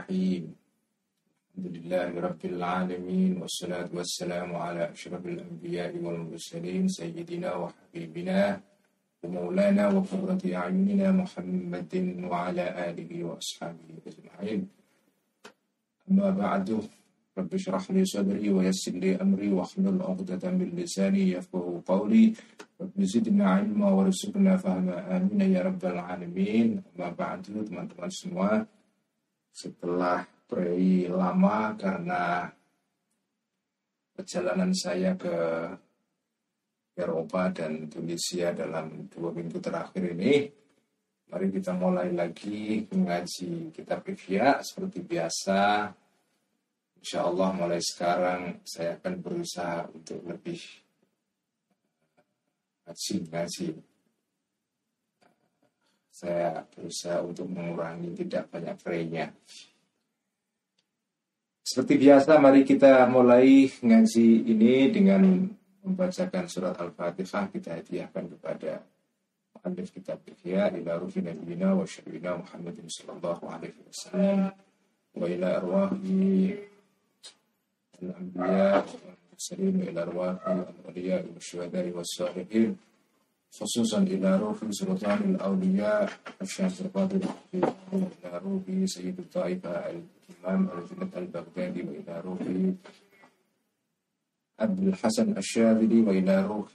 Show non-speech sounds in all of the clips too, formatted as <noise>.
الرحيم. الحمد لله رب العالمين والصلاة والسلام على أشرف الأنبياء والمرسلين سيدنا وحبيبنا ومولانا وقرة أعيننا محمد وعلى آله وأصحابه أجمعين. أما بعد رب اشرح لي صدري ويسر لي أمري واحلل عقدة من لساني يفقه قولي. رب زدنا علما وارزقنا فهما. آمين يا رب العالمين. أما بعد teman-teman semua setelah peri lama karena perjalanan saya ke Eropa dan Tunisia dalam dua minggu terakhir ini. Mari kita mulai lagi mengaji kitab Ihya seperti biasa. Insya Allah mulai sekarang saya akan berusaha untuk lebih ngaji-ngaji saya berusaha untuk mengurangi tidak banyak praynya. Seperti biasa, mari kita mulai ngaji ini dengan membacakan surat Al-Fatihah. Kita hadiahkan kepada Alif Kitab Ihya ila Rufi Nabiyina wa Syarwina Muhammadin Sallallahu Alaihi Wasallam. Wa ila arwahi al-anbiya wa ila arwahi al-awliya wa syuhadari wa salihin خصوصا إلى روح سلطان الأولياء الشيخ القادر وإلى روح سيد الطائفة الإمام الجنة البغدادي وإلى روح عبد الحسن الشاذلي وإلى روح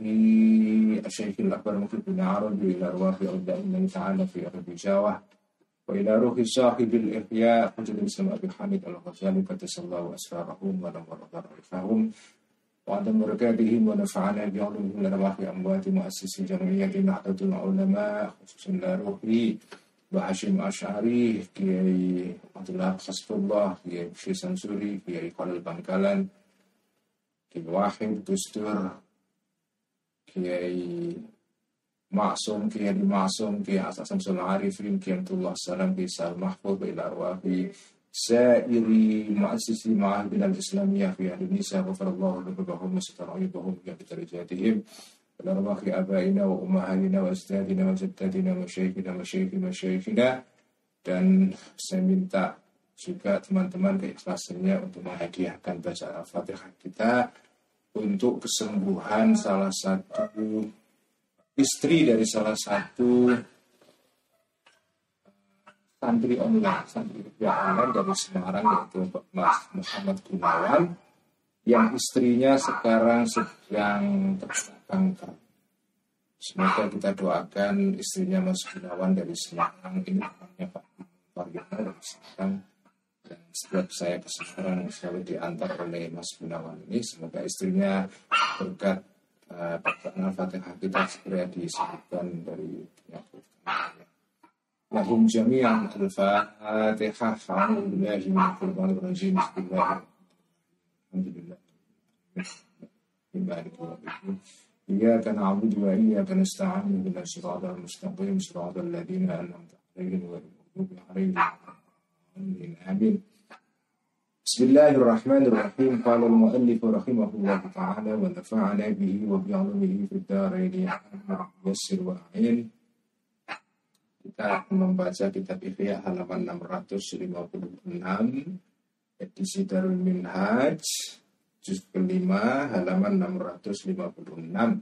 الشيخ الأكبر مخلف بن عربي وإلى أرواح أولياء الله تعالى في أرض جاوة وإلى روح صاحب الإحياء حجر الإسلام أبي حامد الغزالي قدس الله أسرارهم ونور ضرائفهم وعدم بركاتهم ونفعنا بعلومهم لأرواح أموات مؤسسي جمعية نهضة العلماء خصوصا إلى روح وهاشم أشعري كي عبد الله خصف الله كي بشي سنسوري كي خلال بنكالان Kiai Wahid, Gus Dur, Kiai Maksum, Kiai Adi Maksum, Kiai Asad Samsul Arifin, Kiai Abdullah Salam, Kiai Sal Mahfud, Kiai Arwahi, سائر مؤسسي معاهدنا الإسلامية في إندونيسيا غفر الله ذنوبهم وستر عيوبهم بدرجاتهم ولأرواح آبائنا وأمهاتنا وأجدادنا وجداتنا ومشايخنا ومشايخ مشايخنا dan saya minta juga teman-teman keikhlasannya untuk menghadiahkan baca Al-Fatihah kita untuk kesembuhan salah satu istri dari salah satu santri online, santri online dari Semarang yaitu Mas Muhammad Gunawan yang istrinya sekarang sedang terkena kanker. Semoga kita doakan istrinya Mas Gunawan dari Semarang. Ini namanya Pak Fargana dari Semarang. Dan setiap saya ke Semarang selalu diantar oleh Mas Gunawan ini. Semoga istrinya berkat uh, Fatihah kita segera disebutkan dari penyakit Lahum jami'an al-fatihah Alhamdulillahi min qurban rajim Bismillah Alhamdulillah إياك نعبد وإياك نستعين. اهدنا الصراط المستقيم. صراط الذين أنعمت عليهم غير المغضوب عليهم آمين. بسم الله الرحمن الرحيم. قال المؤلف رحمه الله تعالى ونفعنا به وبعلمه في الدارين. يسر وأعين. Kita membaca kitab Ihya halaman 656 edisi Darul Minhaj juz kelima halaman 656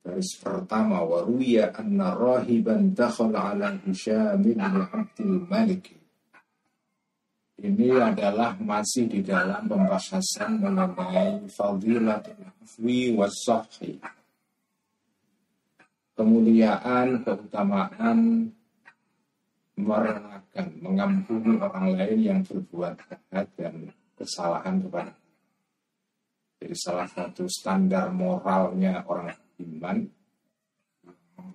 Garis pertama waruya anna rahiban dakhala ala Hisham bin Abdul Malik ini adalah masih di dalam pembahasan mengenai fadilatul afwi wasahhi. Kemuliaan, keutamaan merelakan, mengampuni orang lain yang berbuat jahat dan kesalahan kepada Jadi salah satu standar moralnya orang iman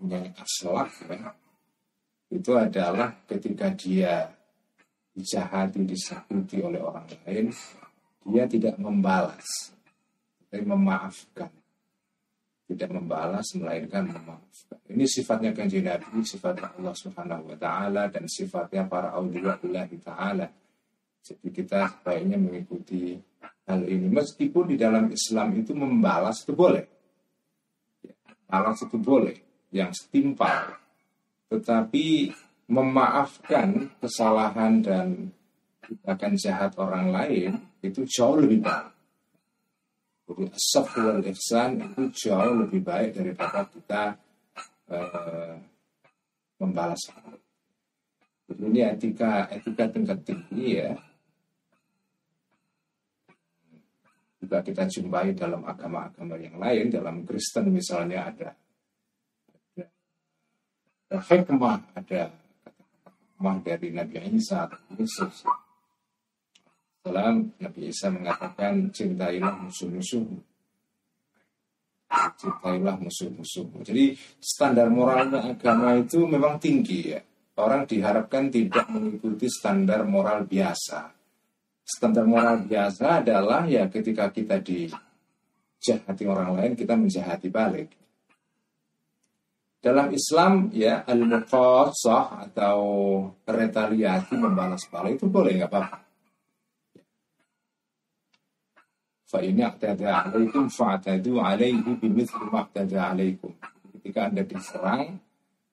yang aslak ya, itu adalah ketika dia dijahati, disakiti oleh orang lain, dia tidak membalas, tapi memaafkan. Tidak membalas, melainkan memaafkan. Ini sifatnya kanji Nabi, sifatnya Allah Subhanahu wa Ta'ala, dan sifatnya para awliya Allah Ta'ala. Jadi kita baiknya mengikuti hal ini. Meskipun di dalam Islam itu membalas itu boleh. Balas itu boleh. Yang setimpal. Tetapi memaafkan kesalahan dan akan jahat orang lain itu jauh lebih baik. Jadi asaf wal ihsan itu jauh lebih baik daripada kita uh, membalas. Jadi ini etika etika tingkat tinggi ya. Juga kita jumpai dalam agama-agama yang lain, dalam Kristen misalnya ada ada hikmah, ada hikmah dari Nabi Isa Yesus. Nabi Isa mengatakan cintailah musuh-musuh. Cintailah musuh-musuh. Jadi standar moralnya agama itu memang tinggi ya. Orang diharapkan tidak mengikuti standar moral biasa. Standar moral biasa adalah ya ketika kita dijahati orang lain kita menjahati balik. Dalam Islam ya al-muqassah atau retaliasi membalas balik itu boleh nggak apa-apa. Fa ini aqtada alaikum fa'tadu alaihi bimithli ma alaikum. Ketika Anda diserang,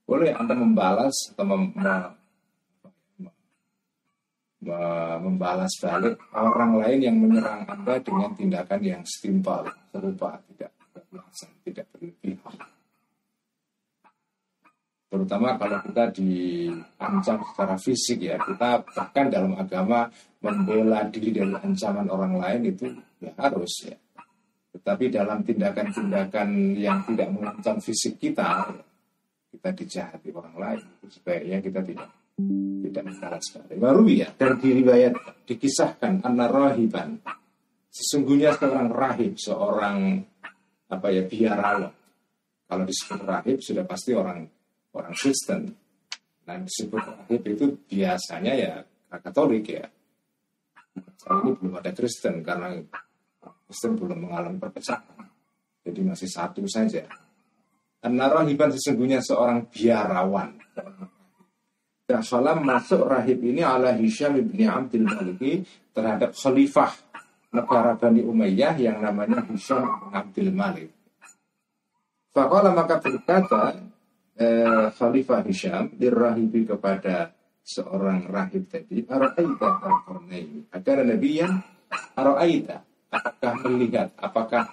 boleh Anda membalas atau mem membalas balik orang lain yang menyerang Anda dengan tindakan yang setimpal, serupa, tidak berlebihan, tidak berlebihan. Terutama kalau kita diancam secara fisik ya, kita bahkan dalam agama membela diri dari ancaman orang lain itu ya harus ya. Tetapi dalam tindakan-tindakan yang tidak mengancam fisik kita, kita dijahati orang lain, sebaiknya kita tidak tidak membalas balik. Baru ya dan diriwayat dikisahkan anak rahiban. Sesungguhnya seorang rahib, seorang apa ya biarawan. Kalau disebut rahib sudah pasti orang orang Kristen. Nah disebut rahib itu biasanya ya Katolik ya. Saat ini belum ada Kristen karena Kristen belum mengalami perpecahan. Jadi masih satu saja. An-Narahiban sesungguhnya seorang biarawan. Rasulullah masuk rahib ini ala Hisham ibni Abdul Maliki terhadap khalifah negara Bani Umayyah yang namanya Hisham ibn Abdul Malik. Fakallah maka berkata eh, Khalifah Hisham dirahibi kepada seorang rahib tadi Ara'aita al-Qarnaini Agar Nabi yang Ara'aita apakah melihat, apakah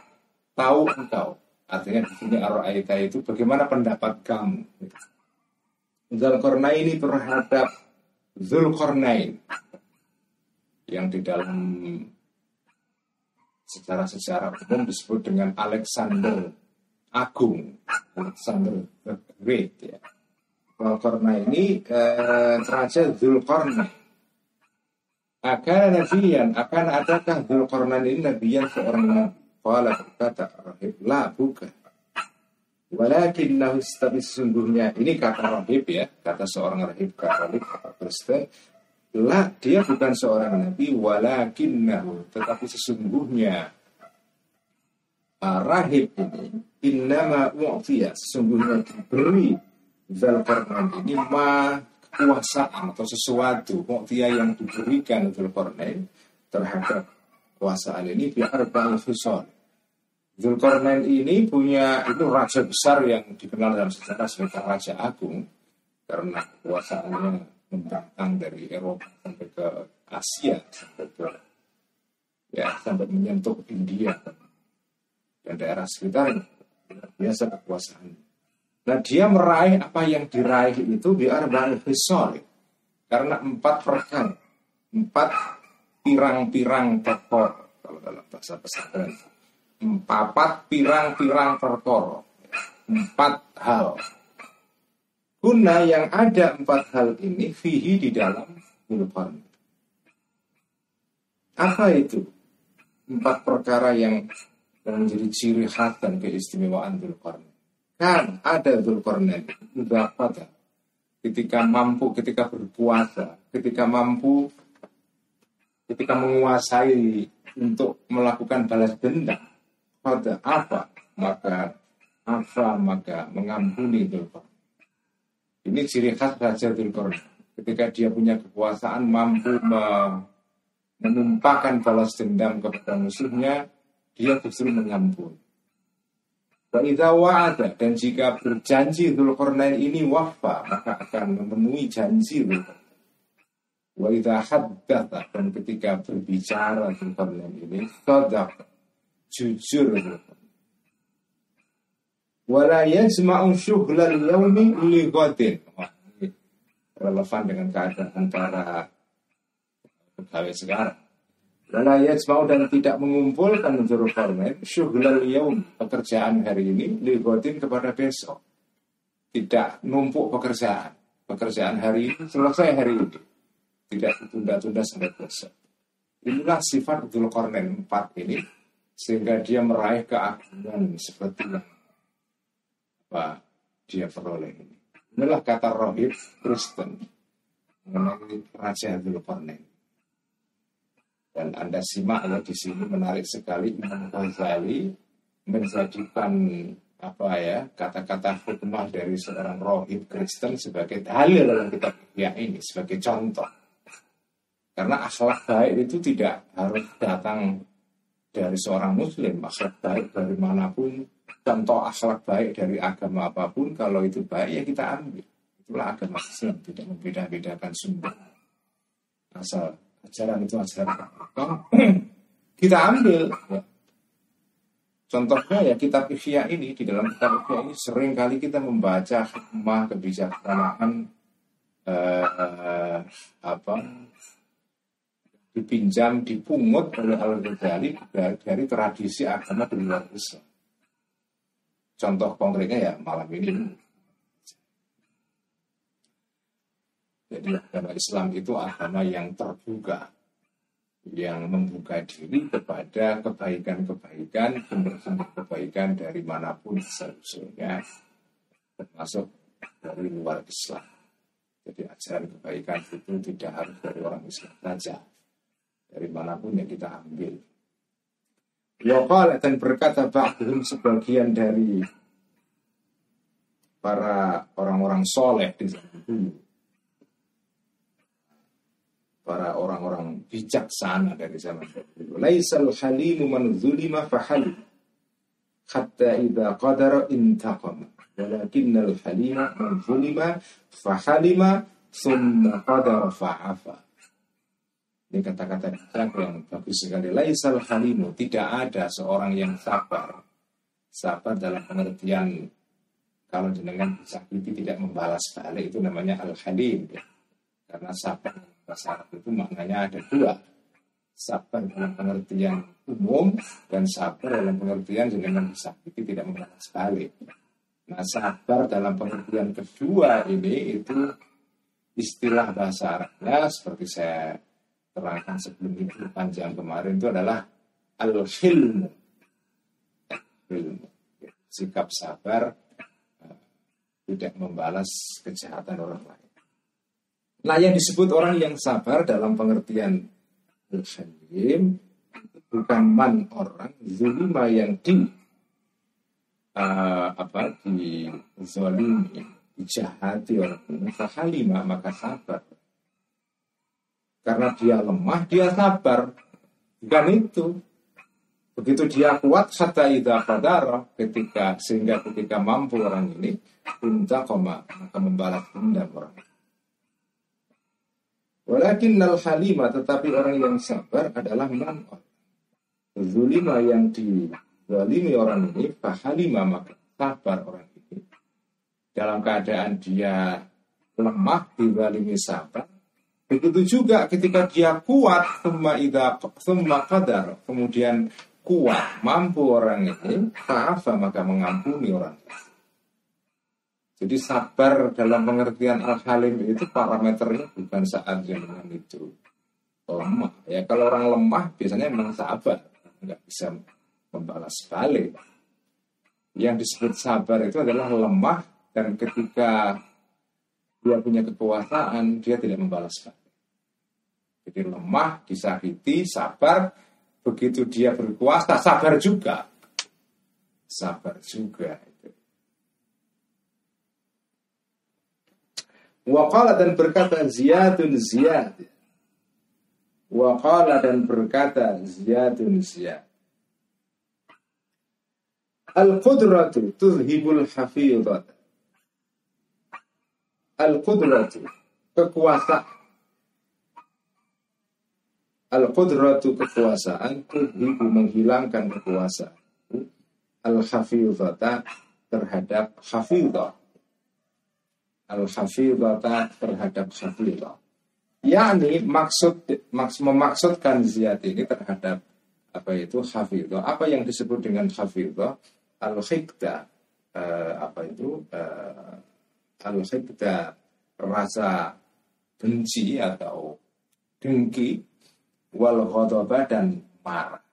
tahu engkau? Artinya di sini Aro'aita itu bagaimana pendapat kamu? Zulkarnain ini terhadap Zulkarnain yang di dalam secara secara umum disebut dengan Alexander Agung, Alexander the Great ya. Zulkarnain ini eh, Raja Zulkarnain akan nabiyan, akan adakah Dzulqarnain ini nabiyan seorang nabi? Qala berkata rahib, la bukan. Walakinnahu tapi sesungguhnya ini kata rahib ya, kata seorang rahib Katolik atau Kristen. La, dia bukan seorang nabi, walakinnahu, tetapi sesungguhnya uh, rahib ini innama u'tiya, sesungguhnya diberi Dzulqarnain ini ma kekuasaan atau sesuatu dia yang diberikan Zulkarnain terhadap kekuasaan ini biar bang Fusol. Zulkarnain ini punya itu raja besar yang dikenal dalam sejarah sebagai raja agung karena kekuasaannya membentang dari Eropa sampai ke Asia sampai ke ya sampai menyentuh India dan daerah sekitar biasa kekuasaannya. Nah dia meraih apa yang diraih itu biar hisol. Karena empat perkara. Empat pirang-pirang perkor. Kalau dalam bahasa pesantren. Empat pirang-pirang perkor. Empat hal. Guna yang ada empat hal ini fihi di dalam Zulkarn. Apa itu? Empat perkara yang menjadi ciri khas dan keistimewaan Zulkarn kan ada Zulkarnain berapa ketika mampu ketika berpuasa ketika mampu ketika menguasai untuk melakukan balas dendam. Pada apa? Maka apa? Maka mengampuni Zulkarnain ini ciri khas Raja Zulkarnain ketika dia punya kekuasaan mampu menumpahkan balas dendam kepada musuhnya dia justru mengampuni Fa'idha wa'ada. Dan jika berjanji Dzulqarnain ini wafa maka akan memenuhi janji Dzulqarnain. Wa haddatha. Dan ketika berbicara tentang ini sadaq. Jujur wala yajma'u syughlal yaumi li relevan dengan keadaan para pegawai sekarang Wala yajma'u dan tidak mengumpulkan menurut formen syughlal yaum pekerjaan hari ini li ghadin kepada besok tidak numpuk pekerjaan pekerjaan hari ini selesai hari ini tidak ditunda-tunda sampai besok inilah sifat Dzulqarnain 4 ini sehingga dia meraih keagungan seperti yang apa dia peroleh ini. Inilah kata rohib Kristen mengenai Raja Dzulkarnain. Dan Anda simak ya di sini menarik sekali Imam Ghazali menjadikan apa ya kata-kata hikmah dari seorang rohib Kristen sebagai dalil dalam kitab ya ini sebagai contoh. Karena akhlak baik itu tidak harus datang dari seorang muslim, akhlak baik dari mana pun contoh akhlak baik dari agama apa pun kalau itu baik ya kita ambil itulah agama Islam tidak membeda-bedakan sumber asal ajaran itu ajaran <clears throat> kita ambil ya. contohnya ya kitab Ihya ini di dalam kitab Ihya ini sering kali kita membaca hikmah kebijaksanaan eh, apa dipinjam dipungut oleh Al-Ghazali dari, dari tradisi agama di luar Islam Contoh konkretnya ya malam ini. Jadi agama Islam itu agama yang terbuka, yang membuka diri kepada kebaikan-kebaikan, sumber-sumber kebaikan dari mana pun seharusnya, termasuk dari luar Islam. Jadi ajaran kebaikan itu tidak harus dari orang Islam saja, dari mana pun yang kita ambil. Yaqala dan berkata ba'dhum sebagian dari para orang-orang soleh di zaman dulu. Para orang-orang bijaksana dari zaman dulu. Laisal halimu man zulima fahalim. Hatta idha qadara intaqama. Walakinnal halima man zulima fahalima summa qadara fa'afa. Ini kata-kata yang bagus sekali. Laisal halimu. Tidak ada seorang yang sabar. Sabar dalam pengertian kalau jenengan sakiti tidak membalas balik itu namanya al-halim. Karena sabar Arab itu maknanya ada dua. Sabar dalam pengertian umum dan sabar dalam pengertian jenengan disakiti tidak membalas balik. Nah sabar dalam pengertian kedua ini itu istilah bahasa Arabnya seperti saya terangkan sebelum itu panjang kemarin itu adalah al-hilm. Sikap sabar eh, tidak membalas kejahatan orang lain. Nah yang disebut orang yang sabar dalam pengertian al-halim bukan man orang zulima yang di uh, apa di zolimi dijahati orang ini maka sabar karena dia lemah, dia sabar. Bukan itu. Begitu dia kuat, idha qadara, ketika, sehingga ketika mampu orang ini, minta koma, maka membalas dendam orang Walakin nal halima, tetapi orang yang sabar adalah man Zulima yang dizalimi orang ini, fahalima maka sabar orang ini. Dalam keadaan dia lemah, dizalimi sabar, Begitu juga ketika dia kuat, semua ida, semua kadar, kemudian kuat, mampu orang ini, maaf maka mengampuni orang. Jadi sabar dalam pengertian al-halim itu parameternya bukan saat zaman itu lemah. Ya kalau orang lemah biasanya memang sabar, nggak bisa membalas balik. Yang disebut sabar itu adalah lemah dan ketika dia punya kekuasaan, dia tidak membalas balik. Jadi lemah, disakiti, sabar. Begitu dia berkuasa, sabar juga. Sabar juga. Waqala dan berkata ziyadun ziyad. Waqala dan berkata ziyadun ziyad. Al-qudratu tuzhibul hafidhat. Al-qudratu kekuasaan Al-qudratu kekuasaan Tudhibu menghilangkan kekuasaan Al-hafidhata terhadap hafidhah Al-hafidhata terhadap hafidhah yakni maksud maks, memaksudkan ziyad ini terhadap apa itu hafidhah apa yang disebut dengan hafidhah al-hikda uh, apa itu uh, al-hikda rasa benci atau dengki wal ghadaba dan marah.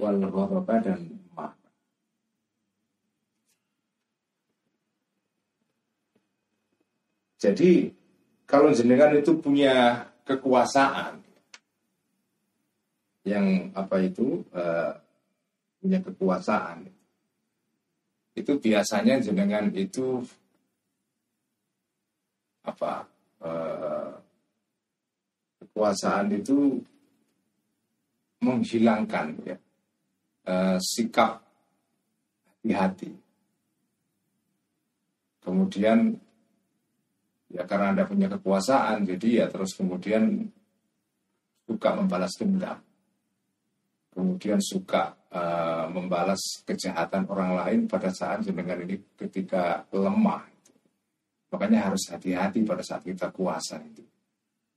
Wal ghadaba dan marah jadi kalau jenengan itu punya kekuasaan yang apa itu uh, punya kekuasaan itu biasanya jenengan itu apa uh, kekuasaan itu menghilangkan ya uh, sikap hati-hati. Kemudian Ya karena Anda punya kekuasaan, jadi ya terus kemudian suka membalas dendam. Kemudian suka uh, membalas kejahatan orang lain pada saat jenengan ini ketika lemah. Makanya harus hati-hati pada saat kita kuasa itu.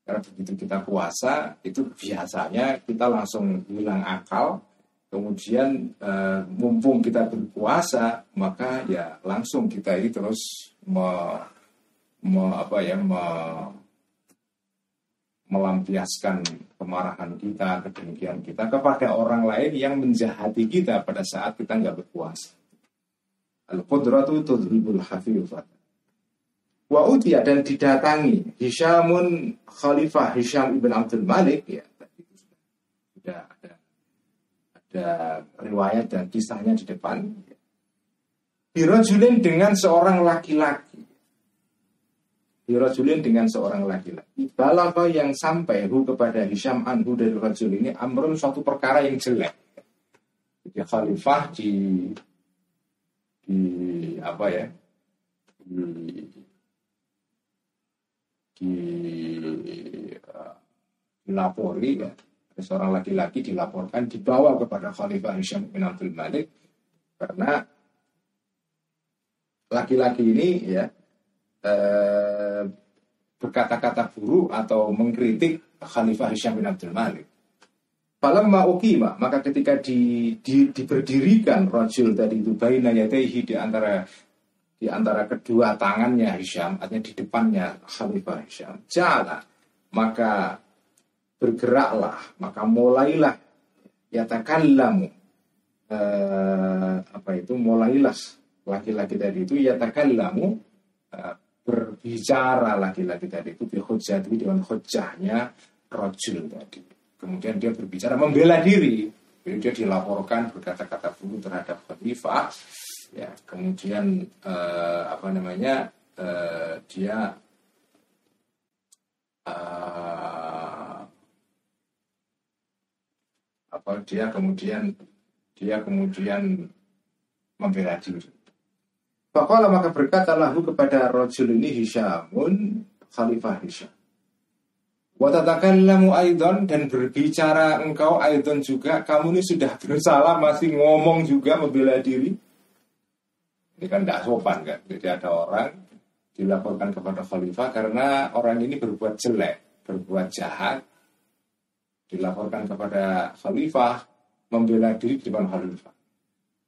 Karena begitu kita puasa, itu biasanya kita langsung hilang akal, kemudian e, mumpung kita berpuasa, maka ya langsung kita ini terus me, apa ya me, melampiaskan kemarahan kita, kedengkian kita kepada orang lain yang menjahati kita pada saat kita nggak berpuasa. Al-Qudratu tudhibul hafifat. Wa utia dan didatangi Hishamun Khalifah Hisham ibn Abdul Malik ya tadi sudah ada ada riwayat dan kisahnya di depan. Birojulin dengan seorang laki-laki Dirajulin dengan seorang laki-laki. Balagha yang sampai hu kepada Hisham anhu dari rajul ini amrun suatu perkara yang jelek. Jadi khalifah di di apa ya? Di di uh, dilapori ya. Seorang laki-laki dilaporkan dibawa kepada Khalifah Hisham bin Abdul Malik karena laki-laki ini ya eh, berkata-kata buruk atau mengkritik Khalifah Hisham bin Abdul Malik. Falamma ukima, maka ketika di, di, diberdirikan rajul tadi itu baina yatehi di antara di antara kedua tangannya Hisham, artinya di depannya Khalifah Hisham. Jala, maka bergeraklah, maka mulailah yatakallamu eh, apa itu mulailah laki-laki tadi itu yatakallamu eh, berbicara laki-laki tadi itu bihujjah dengan hujahnya rojul tadi. Kemudian dia berbicara membela diri. Jadi dia dilaporkan berkata-kata buruk terhadap khalifah. Ya, kemudian eh, apa namanya eh, dia eh, apa dia kemudian dia kemudian membela diri Fakola maka berkata lahu kepada rojul ini Hishamun Khalifah Hisham. Watatakallamu aidon dan berbicara engkau aidon juga kamu ini sudah bersalah masih ngomong juga membela diri. Ini kan tidak sopan kan. Jadi ada orang dilaporkan kepada khalifah karena orang ini berbuat jelek, berbuat jahat. Dilaporkan kepada khalifah membela diri di depan khalifah.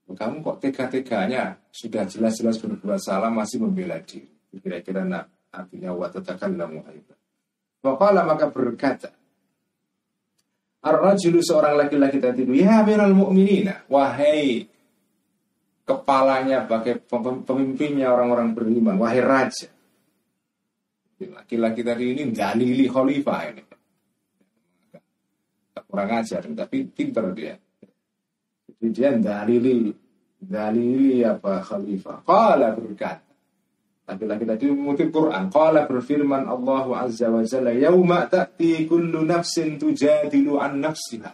Kamu kok tega-teganya sudah jelas-jelas berbuat salah masih membela diri. Kira-kira nak artinya wa tatakallamu aidan. Faqala maka berkata Ar-rajulu seorang laki-laki tadi itu ya amiral mu'minina wahai kepalanya bagai pemimpinnya orang-orang beriman wahai raja laki-laki tadi ini dalili khalifah ini kurang ajar tapi pinter dia jadi dia dalili dalili apa khalifah. Qala berkat. Laki-laki tadi mengutip Quran. Qala berfirman Allah Azza wa Jalla, "Yauma ta'ti kullu nafsin tujadilu an nafsiha."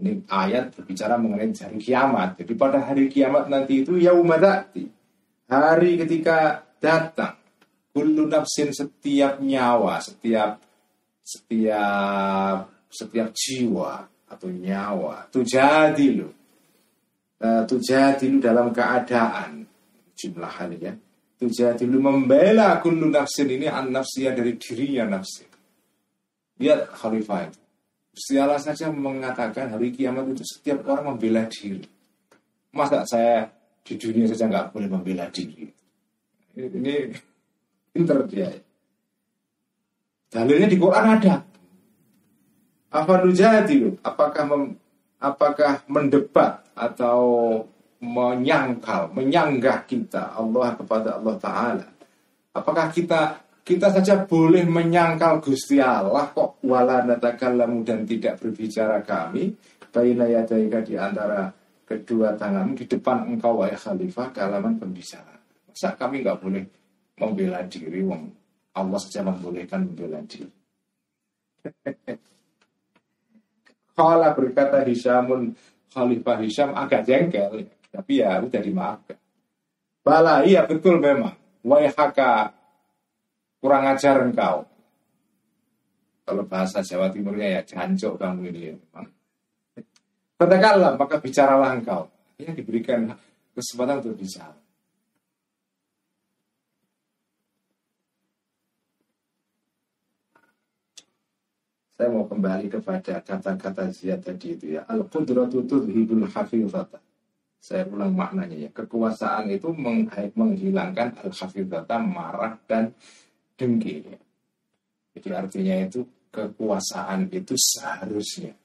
Ini ayat berbicara mengenai hari kiamat. Jadi pada hari kiamat nanti itu yauma ta'ti. Hari ketika datang kullu nafsin setiap nyawa, setiap setiap setiap jiwa atau nyawa tujadilu tujadilu dalam keadaan. Jumlah hal ya. Tujadilu membela kullu nafsin ini an dari dirinya nafsi. Lihat khalifah itu. Gusti Allah saja mengatakan hari kiamat itu setiap orang membela diri. Masa saya di dunia saja nggak boleh membela diri? Ini, pinter dia. Dalilnya di Quran ada. Apa jadi apakah mem, apakah mendebat atau menyangkal, menyanggah kita Allah kepada Allah Ta'ala. Apakah kita kita saja boleh menyangkal Gusti Allah kok wala natakallamu dan tidak berbicara kami baina yadaika di antara kedua tanganmu di depan engkau wahai khalifah kalaman pembicara. Masa kami nggak boleh membela diri wong Allah saja membolehkan membela diri. <laughs> Kala berkata Hisyamun Khalifah Hisyam agak jengkel, tapi ya udah dimaafkan. Bala, iya betul memang. Waihaka kurang ajar engkau. Kalau bahasa Jawa Timurnya ya jancok kamu ini. Ya, maka bicaralah engkau. Ya diberikan kesempatan untuk bicara. Saya mau kembali kepada kata-kata Ziyad tadi itu ya. Al-qudratu tudhibul hafizata. Saya ulang maknanya ya. Kekuasaan itu menghilangkan al-hafizata, marah dan dengki. Ya. Jadi artinya itu kekuasaan itu seharusnya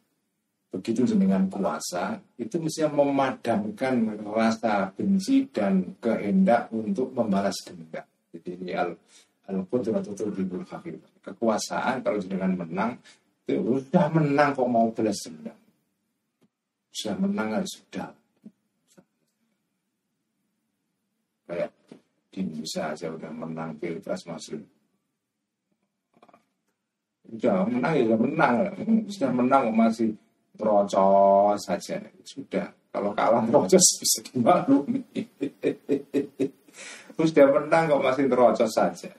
begitu dengan kuasa itu mesti memadamkan rasa benci dan kehendak untuk membalas dendam. Jadi ini al al qudratu tudhibul hafizata. Kekuasaan kalau dengan menang sudah menang kok mau balas dendam. Sudah menang harus sudah. Kayak di Indonesia aja udah menang pilpres masuk. Sudah menang ya sudah menang. Sudah menang masih terocos saja. Sudah. Kalau kalah terocos <laughs> bisa dimaklumi. Sudah menang kok masih terocos saja.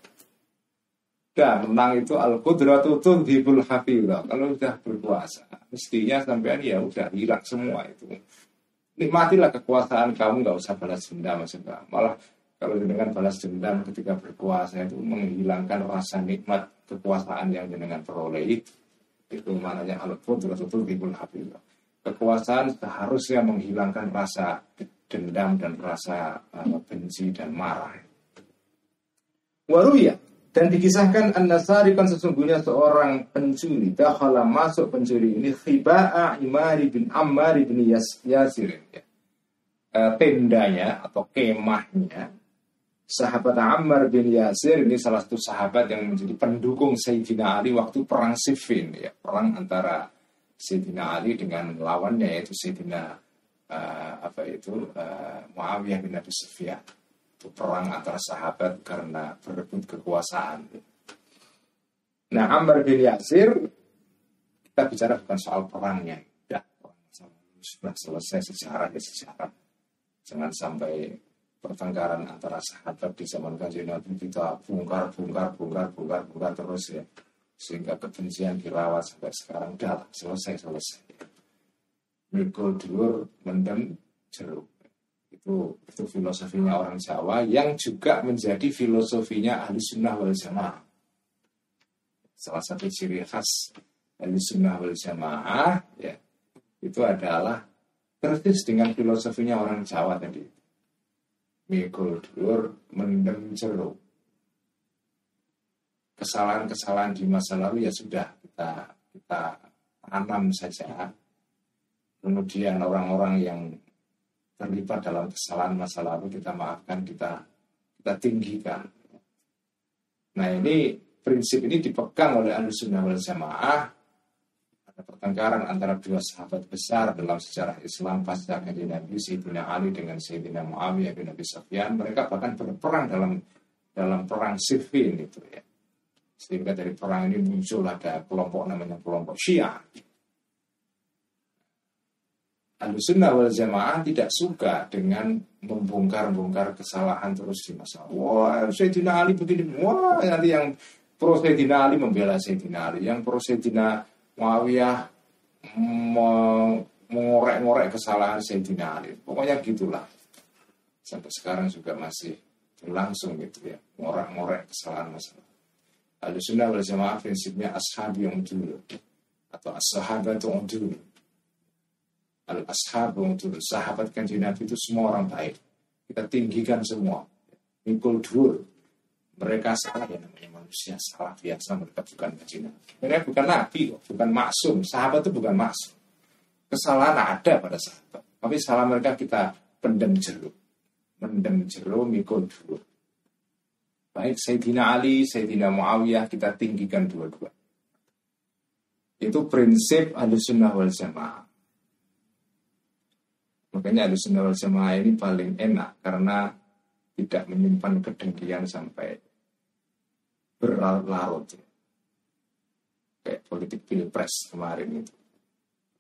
Dan menang itu al qudratu tudhibul hafizah. Kalau sudah berkuasa, mestinya sampean ya udah hilang semua itu. Nikmatilah kekuasaan kamu nggak usah balas dendam maksudnya. Malah kalau dengan balas dendam ketika berkuasa itu menghilangkan rasa nikmat kekuasaan yang dengan peroleh itu. Itu maknanya al qudratu tudhibul hafizah. Kekuasaan seharusnya menghilangkan rasa dendam dan rasa uh, benci dan marah. Waruya dan dikisahkan An-Nasari kan sesungguhnya seorang pencuri. Dakhala masuk pencuri ini Khiba'a Imari bin Ammar bin Yas, Yasir. Ya. e, Tendanya atau kemahnya Sahabat Ammar bin Yasir ini salah satu sahabat yang menjadi pendukung Sayyidina Ali waktu perang Siffin ya, perang antara Sayyidina Ali dengan lawannya yaitu Sayyidina uh, apa itu uh, Muawiyah bin Abi Sufyan itu perang antara sahabat karena berebut kekuasaan. Nah, Amr bin Yasir, kita bicara bukan soal perangnya. Ya, sudah selesai sejarah ya sejarah. Jangan sampai pertengkaran antara sahabat di zaman kajian Nabi kita bongkar, bongkar, bongkar, bongkar, bongkar terus ya. Sehingga kebencian dirawat sampai sekarang. Udah selesai, selesai. Mikul dulur, mendem, jeruk. Itu, itu filosofinya orang Jawa yang juga menjadi filosofinya ahli sunnah wal jamaah. Salah satu ciri khas ahli sunnah wal jamaah ya, itu adalah persis dengan filosofinya orang Jawa tadi. Mikul dur, mendem jeruk. Kesalahan-kesalahan di masa lalu ya sudah kita kita tanam saja. Kemudian orang-orang yang terlibat dalam kesalahan masa lalu kita maafkan kita kita tinggikan. Nah ini prinsip ini dipegang oleh Ahlussunnah wal Jamaah. Ada pertengkaran antara dua sahabat besar dalam sejarah Islam pasca kajian Nabi Sayyidina Ali dengan Sayyidina Muawiyah bin Abi Sufyan. Mereka bahkan berperang dalam dalam perang Siffin itu ya. Sehingga dari perang ini muncul ada kelompok namanya kelompok Syiah Ahlussunnah wal Jamaah tidak suka dengan membongkar-bongkar kesalahan terus di masa. Wah, Sayyidina Ali begini. Wah, nanti yang pro Sayyidina Ali membela Sayyidina Ali, yang pro Sayyidina Muawiyah mengorek-ngorek kesalahan Sayyidina Ali. Pokoknya gitulah. Sampai sekarang juga masih berlangsung gitu ya, ngorek-ngorek kesalahan masalah. Al-Sunnah wal Jamaah prinsipnya ashabi yang dulu atau as-sahabatu dulu. Al-ashabu dulu. Sahabat kan Nabi itu semua orang baik. Kita tinggikan semua. Mikul dur. Mereka salah ya namanya manusia salah biasa mereka bukan kajian. Mereka bukan nabi bukan maksum. Sahabat itu bukan maksum. Kesalahan ada pada sahabat. Tapi salah mereka kita pendem jeruk. Mendem jeruk mikul dur. Baik Sayyidina Ali, Sayyidina Muawiyah kita tinggikan dua-dua. Itu prinsip Ahlussunnah wal Jamaah. Makanya Ahlussunnah wal Jamaah ini paling enak karena tidak menyimpan kedengkian sampai berlarut-larut. Kayak politik pilpres kemarin itu.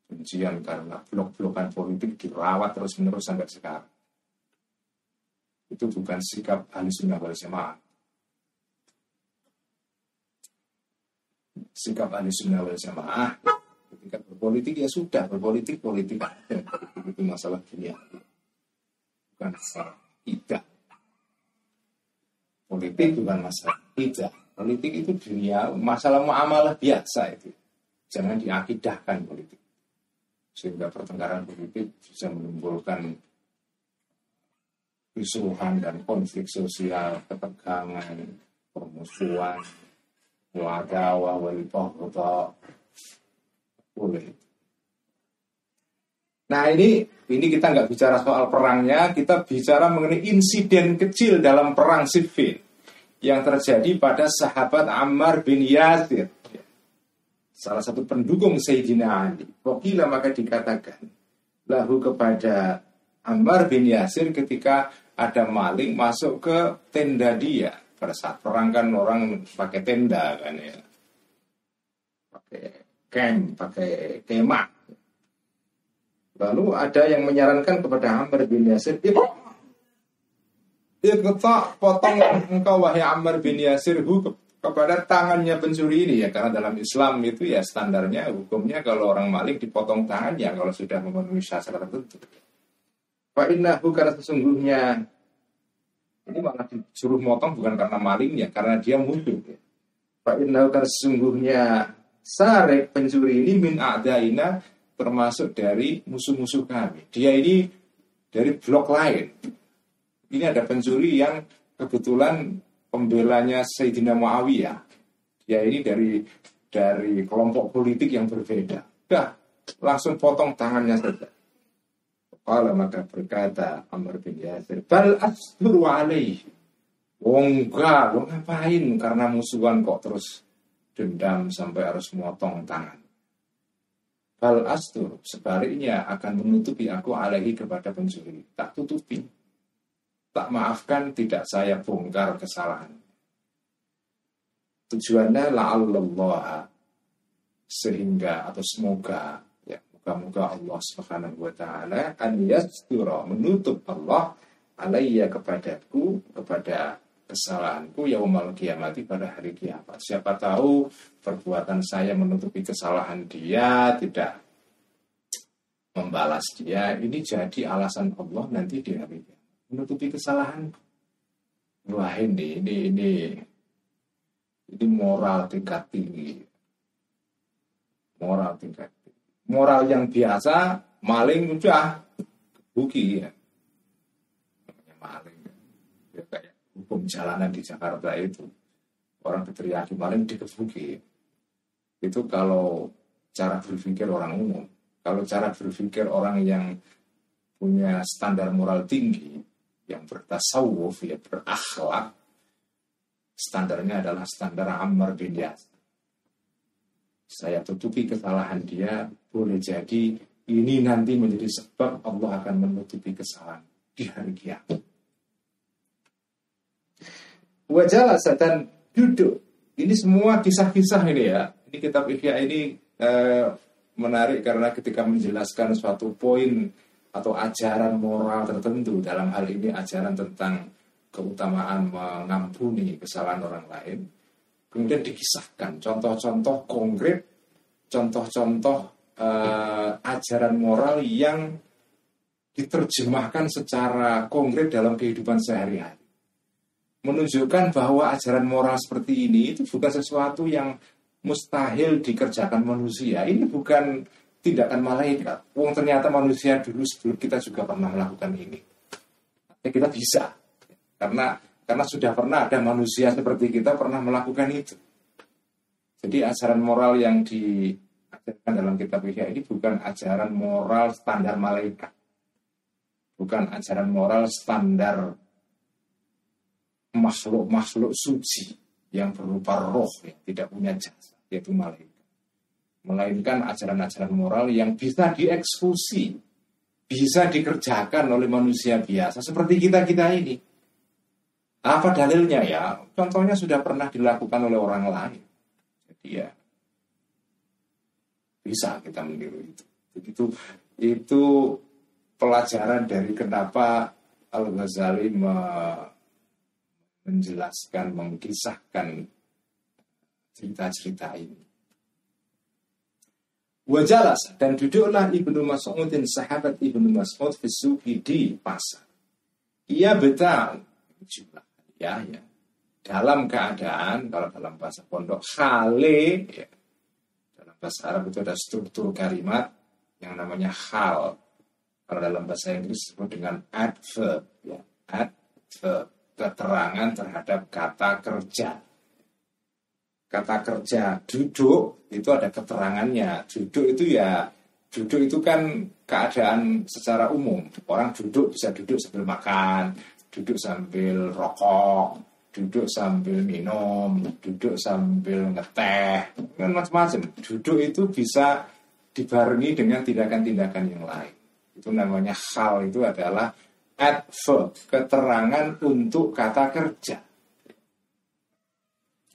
Ujian karena blok-blokan politik dirawat terus-menerus sampai sekarang. Itu bukan sikap Ahlussunnah wal Jamaah. sikap ahli sunnah wal jamaah berpolitik ya sudah berpolitik politik. <laughs> Itu masalah dunia. Bukan masalah tidak. Politik bukan masalah tidak. Politik itu dunia masalah muamalah biasa itu. Jangan diakidahkan politik. Sehingga pertengkaran politik bisa menimbulkan kesuruhan dan konflik sosial, ketegangan, permusuhan, wadawa wal baghdha boleh. Nah ini ini kita nggak bicara soal perangnya, kita bicara mengenai insiden kecil dalam perang Siffin yang terjadi pada sahabat Ammar bin Yasir, salah satu pendukung Sayyidina Ali. Wakila maka dikatakan lahu kepada Ammar bin Yasir ketika ada maling masuk ke tenda dia. Pada saat perang kan orang pakai tenda kan ya. Pakai camp pakai kemah lalu ada yang menyarankan kepada Amr bin Yasir Iqta potong engkau wahai Amr bin Yasir hu kepada tangannya pencuri ini ya karena dalam Islam itu ya standarnya hukumnya kalau orang maling dipotong tangannya kalau sudah memenuhi syarat tertentu. Pak innahu karena sesungguhnya ini malah disuruh motong bukan karena malingnya, karena dia musuh. Pak Indah karena sesungguhnya Sarek pencuri ini min a'daina termasuk dari musuh-musuh kami. Dia ini dari blok lain. Ini ada pencuri yang kebetulan pembelanya Sayyidina Muawiyah. Dia ini dari dari kelompok politik yang berbeda. Dah, langsung potong tangannya saja. Kala maka berkata Amr bin Yasir, Bal astur alaihi. Wong enggak, lo ngapain? Karena musuhan kok terus dendam sampai harus motong tangan. Bal astur, sebaliknya akan menutupi aku alaihi kepada pencuri. Tak tutupi. Tak maafkan, tidak saya bongkar kesalahan. Tujuannya la'allallah sehingga atau semoga Semoga Allah Subhanahu wa taala an yastura menutup Allah alaiya kepadaku kepada kesalahanku yaumal kiamati pada hari kiamat. Siapa tahu perbuatan saya menutupi kesalahan dia tidak membalas dia ini jadi alasan Allah nanti di hari kiamat menutupi kesalahan. Wah ini ini ini ini moral tingkat tinggi. Moral tingkat moral yang biasa maling udah buki ya maling ya kayak hukum jalanan di Jakarta itu orang diteriaki maling dikebuki. Itu kalau cara berpikir orang umum. Kalau cara berpikir orang yang punya standar moral tinggi yang bertasawuf ya berakhlak standarnya adalah standar Ammar bin Yasir saya tutupi kesalahan dia, boleh jadi ini nanti menjadi sebab Allah akan menutupi kesalahan di hari kiamat. Wajah dan duduk. Ini semua kisah-kisah ini ya. Ini kitab Ihya ini eh, menarik karena ketika menjelaskan suatu poin atau ajaran moral tertentu dalam hal ini ajaran tentang keutamaan mengampuni kesalahan orang lain kemudian dikisahkan contoh-contoh konkret, contoh-contoh uh, ajaran moral yang diterjemahkan secara konkret dalam kehidupan sehari-hari. Menunjukkan bahwa ajaran moral seperti ini itu bukan sesuatu yang mustahil dikerjakan manusia. Ini bukan tindakan malaikat. Wong ternyata manusia dulu sebelum kita juga pernah melakukan ini. Ya kita bisa. Karena karena sudah pernah ada manusia seperti kita pernah melakukan itu. Jadi ajaran moral yang diajarkan dalam kitab Ihya ini bukan ajaran moral standar malaikat. Bukan ajaran moral standar makhluk-makhluk suci yang berupa roh yang tidak punya jasa, yaitu malaikat. Melainkan ajaran-ajaran moral yang bisa dieksekusi, bisa dikerjakan oleh manusia biasa seperti kita-kita ini apa dalilnya ya? Contohnya sudah pernah dilakukan oleh orang lain. Jadi ya bisa kita meniru itu. Itu itu pelajaran dari kenapa Al Ghazali menjelaskan, mengkisahkan cerita-cerita ini. Wajalas dan duduklah Ibnu Mas'udin sahabat Ibnu Mas'ud fisuki di pasar. Ia betul. Jumlah ya ya. Dalam keadaan kalau dalam bahasa pondok hale ya, dalam bahasa Arab itu ada struktur kalimat yang namanya hal kalau dalam bahasa Inggris disebut dengan adverb ya. Adverb keterangan terhadap kata kerja kata kerja duduk itu ada keterangannya duduk itu ya duduk itu kan keadaan secara umum orang duduk bisa duduk sambil makan duduk sambil rokok, duduk sambil minum, duduk sambil ngeteh, kan macam-macam. Duduk itu bisa dibarengi dengan tindakan-tindakan yang lain. Itu namanya hal itu adalah adverb, keterangan untuk kata kerja.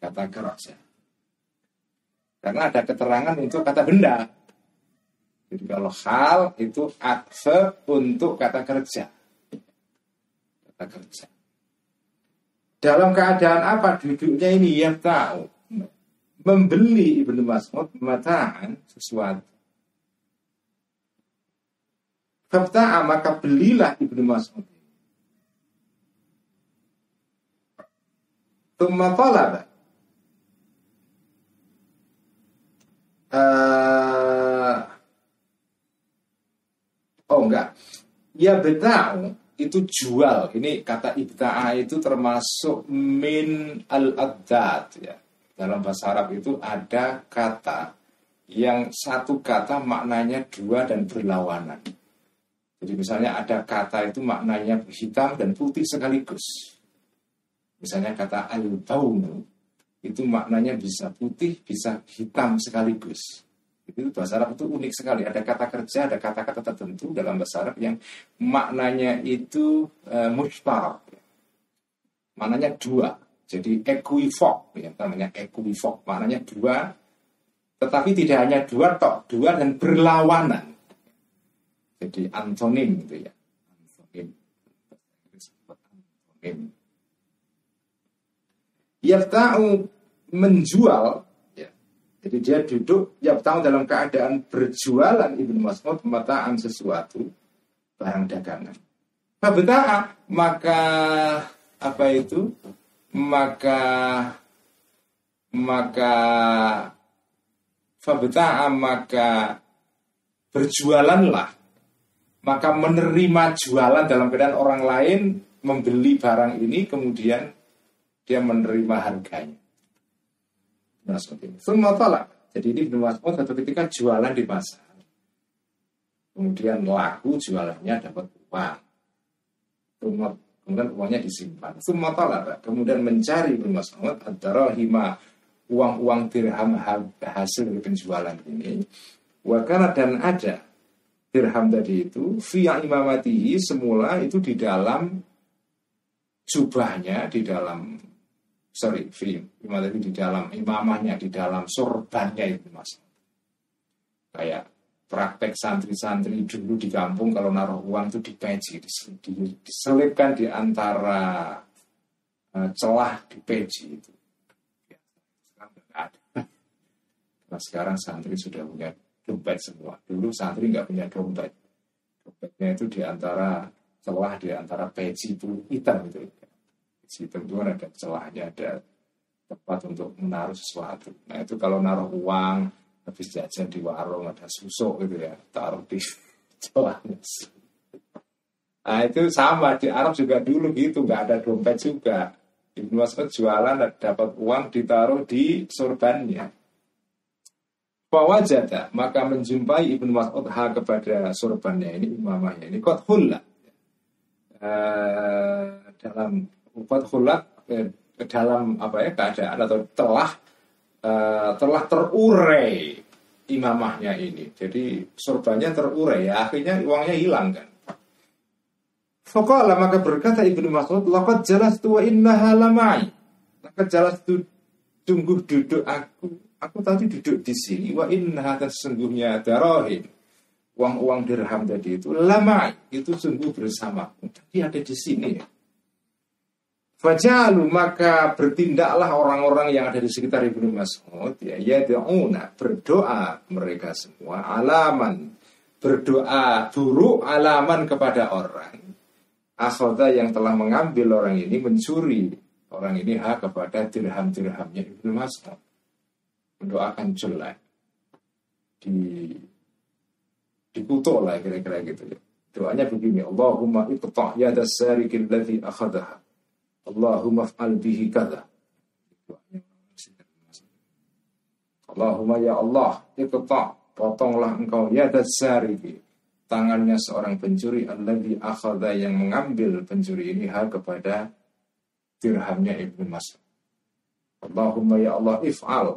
Kata kerja. Karena ada keterangan untuk kata benda. Jadi kalau hal itu adverb untuk kata kerja kerja. Dalam keadaan apa duduknya ini yang tahu membeli Ibnu Mas'ud mataan sesuatu. Fabta'a maka belilah Ibnu Mas'ud. Tumma talaba. Uh, oh enggak. Ya betau itu jual. Ini kata ibta'a itu termasuk min al-addad ya. Dalam bahasa Arab itu ada kata yang satu kata maknanya dua dan berlawanan. Jadi misalnya ada kata itu maknanya hitam dan putih sekaligus. Misalnya kata al-baunu itu maknanya bisa putih, bisa hitam sekaligus. Itu bahasa Arab itu unik sekali. Ada kata kerja, ada kata-kata tertentu dalam bahasa Arab yang maknanya itu uh, mushtar. Maknanya dua. Jadi equivok, ya, namanya equivok. Maknanya dua, tetapi tidak hanya dua tok, dua dan berlawanan. Jadi antonim gitu ya. Antonim. Antonim. Yafta'u menjual jadi dia duduk ya tahu dalam keadaan berjualan Ibnu Mas'ud pemataan sesuatu barang dagangan. Fabta'a maka apa itu? Maka maka fabta'a maka berjualanlah maka menerima jualan dalam keadaan orang lain membeli barang ini kemudian dia menerima harganya. Mas'ud ini. Semua tolak. Jadi ini Ibnu Mas'ud satu ketika jualan di pasar. Kemudian laku jualannya dapat uang. Kemudian uangnya disimpan. Semua tolak. Kemudian mencari Ibnu Mas'ud antara hima uang-uang dirham hasil dari penjualan ini. Wakana dan ada dirham tadi itu via imamatihi semula itu di dalam jubahnya di dalam sorry film imam tadi di dalam imamahnya di dalam surbannya itu mas. Kayak praktek santri-santri dulu di kampung kalau naruh uang itu peci diselipkan di antara uh, celah di peci itu Nah sekarang santri sudah punya dompet semua. Dulu santri nggak punya dompet. Dompetnya itu di antara celah di antara peci itu hitam itu. Peci hitam itu kan ada celahnya, ada tempat untuk menaruh sesuatu. Nah itu kalau naruh uang, habis jajan di warung ada susuk gitu ya, taruh di <laughs> celahnya. Nah itu sama di Arab juga dulu gitu, nggak ada dompet juga. Ibnu Mas'ud jualan dapat uang ditaruh di sorbannya. Fawajada maka menjumpai Ibnu Mas'ud ha kepada sorbannya ini imamahnya ini. Kot hulla uh, dalam kot hulla eh, dalam apa ya keadaan atau telah uh, telah terurai imamahnya ini. Jadi sorbannya terurai. Ya akhirnya uangnya hilang kan. Faqala maka berkata Ibnu Mas'ud laqad jalastu wa innaha lamai. Laqad jalastu tunggu duduk aku Aku tadi duduk di sini wa inna sesungguhnya darahim uang-uang dirham tadi itu lama itu sungguh bersama. Tadi ada di sini. Fajalu maka bertindaklah orang-orang yang ada di sekitar Ibnu Mas'ud ya yad'una berdoa mereka semua alaman berdoa buruk alaman kepada orang akhadha yang telah mengambil orang ini mencuri orang ini hak kepada dirham-dirhamnya Ibnu Mas'ud mendoakan jelek di dikutuk lah kira-kira gitu ya. Doanya begini, Allahumma iqta' yada sarikil ladzi akhadaha. Allahumma fa'al bihi kada. Allahumma ya Allah, iqta' potonglah engkau yada sariki tangannya seorang pencuri alladzi akhadha yang mengambil pencuri ini hal kepada dirhamnya Ibnu Mas'ud. Allahumma ya Allah if'al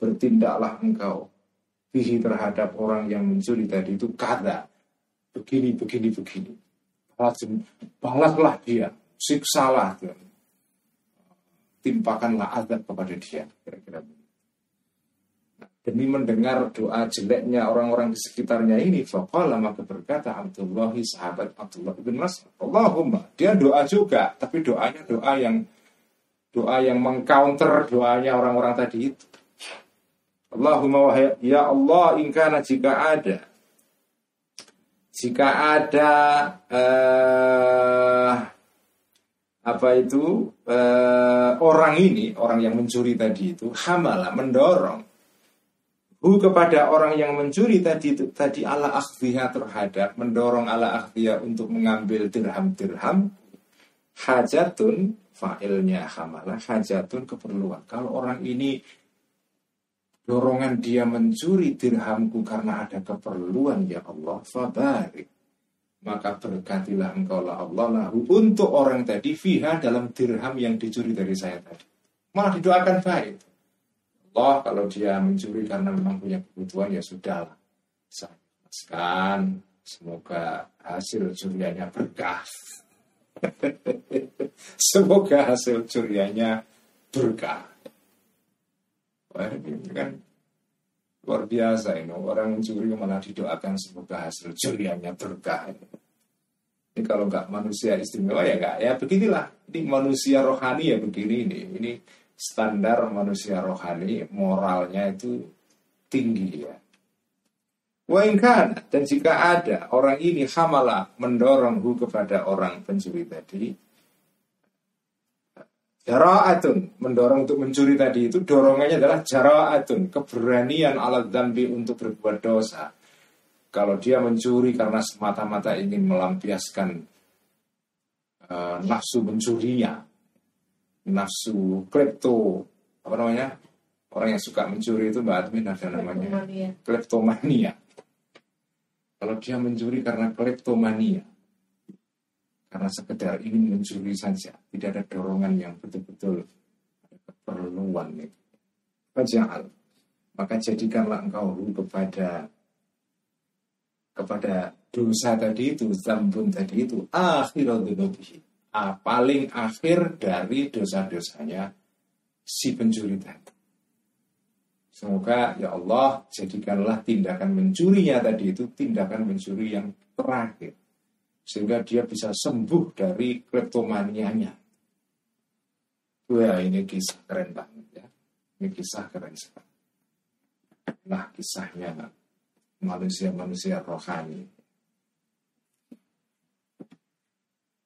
bertindaklah engkau fihi terhadap orang yang mencuri tadi itu kata begini begini begini. Balaslah dia siksalah dia. Timpakanlah azab kepada dia kira-kira demi mendengar doa jeleknya orang-orang di sekitarnya ini faqala maka berkata Abdullah sahabat Abdullah bin Mas'ud Allahumma dia doa juga tapi doanya doa yang doa yang mengcounter doanya orang-orang tadi itu Allahumma wahai ya Allah ingkana jika ada jika ada uh, apa itu uh, orang ini orang yang mencuri tadi itu hamala mendorong. Hu kepada orang yang mencuri tadi itu tadi ala akhfiha terhadap mendorong ala akhfiha untuk mengambil dirham-dirham hajatun fa'ilnya hamala hajatun keperluan. Kalau orang ini dorongan dia mencuri dirhamku karena ada keperluan ya Allah. Fabarik. Maka berkatilah engkau lah Allah lahu. Untuk orang tadi fiha dalam dirham yang dicuri dari saya tadi. Malah didoakan baik. Allah kalau dia mencuri karena memang punya kebutuhan ya sudah saya ikhlaskan semoga hasil curiannya berkah. <laughs> Semoga hasil curiannya berkah Wah, ini kan luar biasa ini orang mencuri malah didoakan semoga hasil curiannya berkah. Ini kalau nggak manusia istimewa ya nggak ya beginilah. Ini manusia rohani ya begini ini. Ini standar manusia rohani moralnya itu tinggi ya. Wainkan dan jika ada orang ini hamalah mendorong hu kepada orang pencuri tadi, Jara'atun mendorong untuk mencuri tadi itu dorongannya adalah jara'atun keberanian alat dambi untuk berbuat dosa. Kalau dia mencuri karena semata-mata ingin melampiaskan uh, nafsu mencurinya, nafsu klepto apa namanya? Orang yang suka mencuri itu mbak Admin ada namanya? Kleptomania. Kalau dia mencuri karena kleptomania, karena sekedar ingin mencuri saja, tidak ada dorongan yang betul-betul keperluan itu. Faja'al, maka jadikanlah engkau kepada kepada dosa tadi itu, zambun tadi itu, akhirul ah, paling akhir dari dosa-dosanya si pencuri tadi. Semoga ya Allah jadikanlah tindakan mencurinya tadi itu tindakan mencuri yang terakhir sehingga dia bisa sembuh dari kleptomanianya. Wah ini kisah keren banget ya. Ini kisah keren sekali. nah kisahnya manusia-manusia rohani.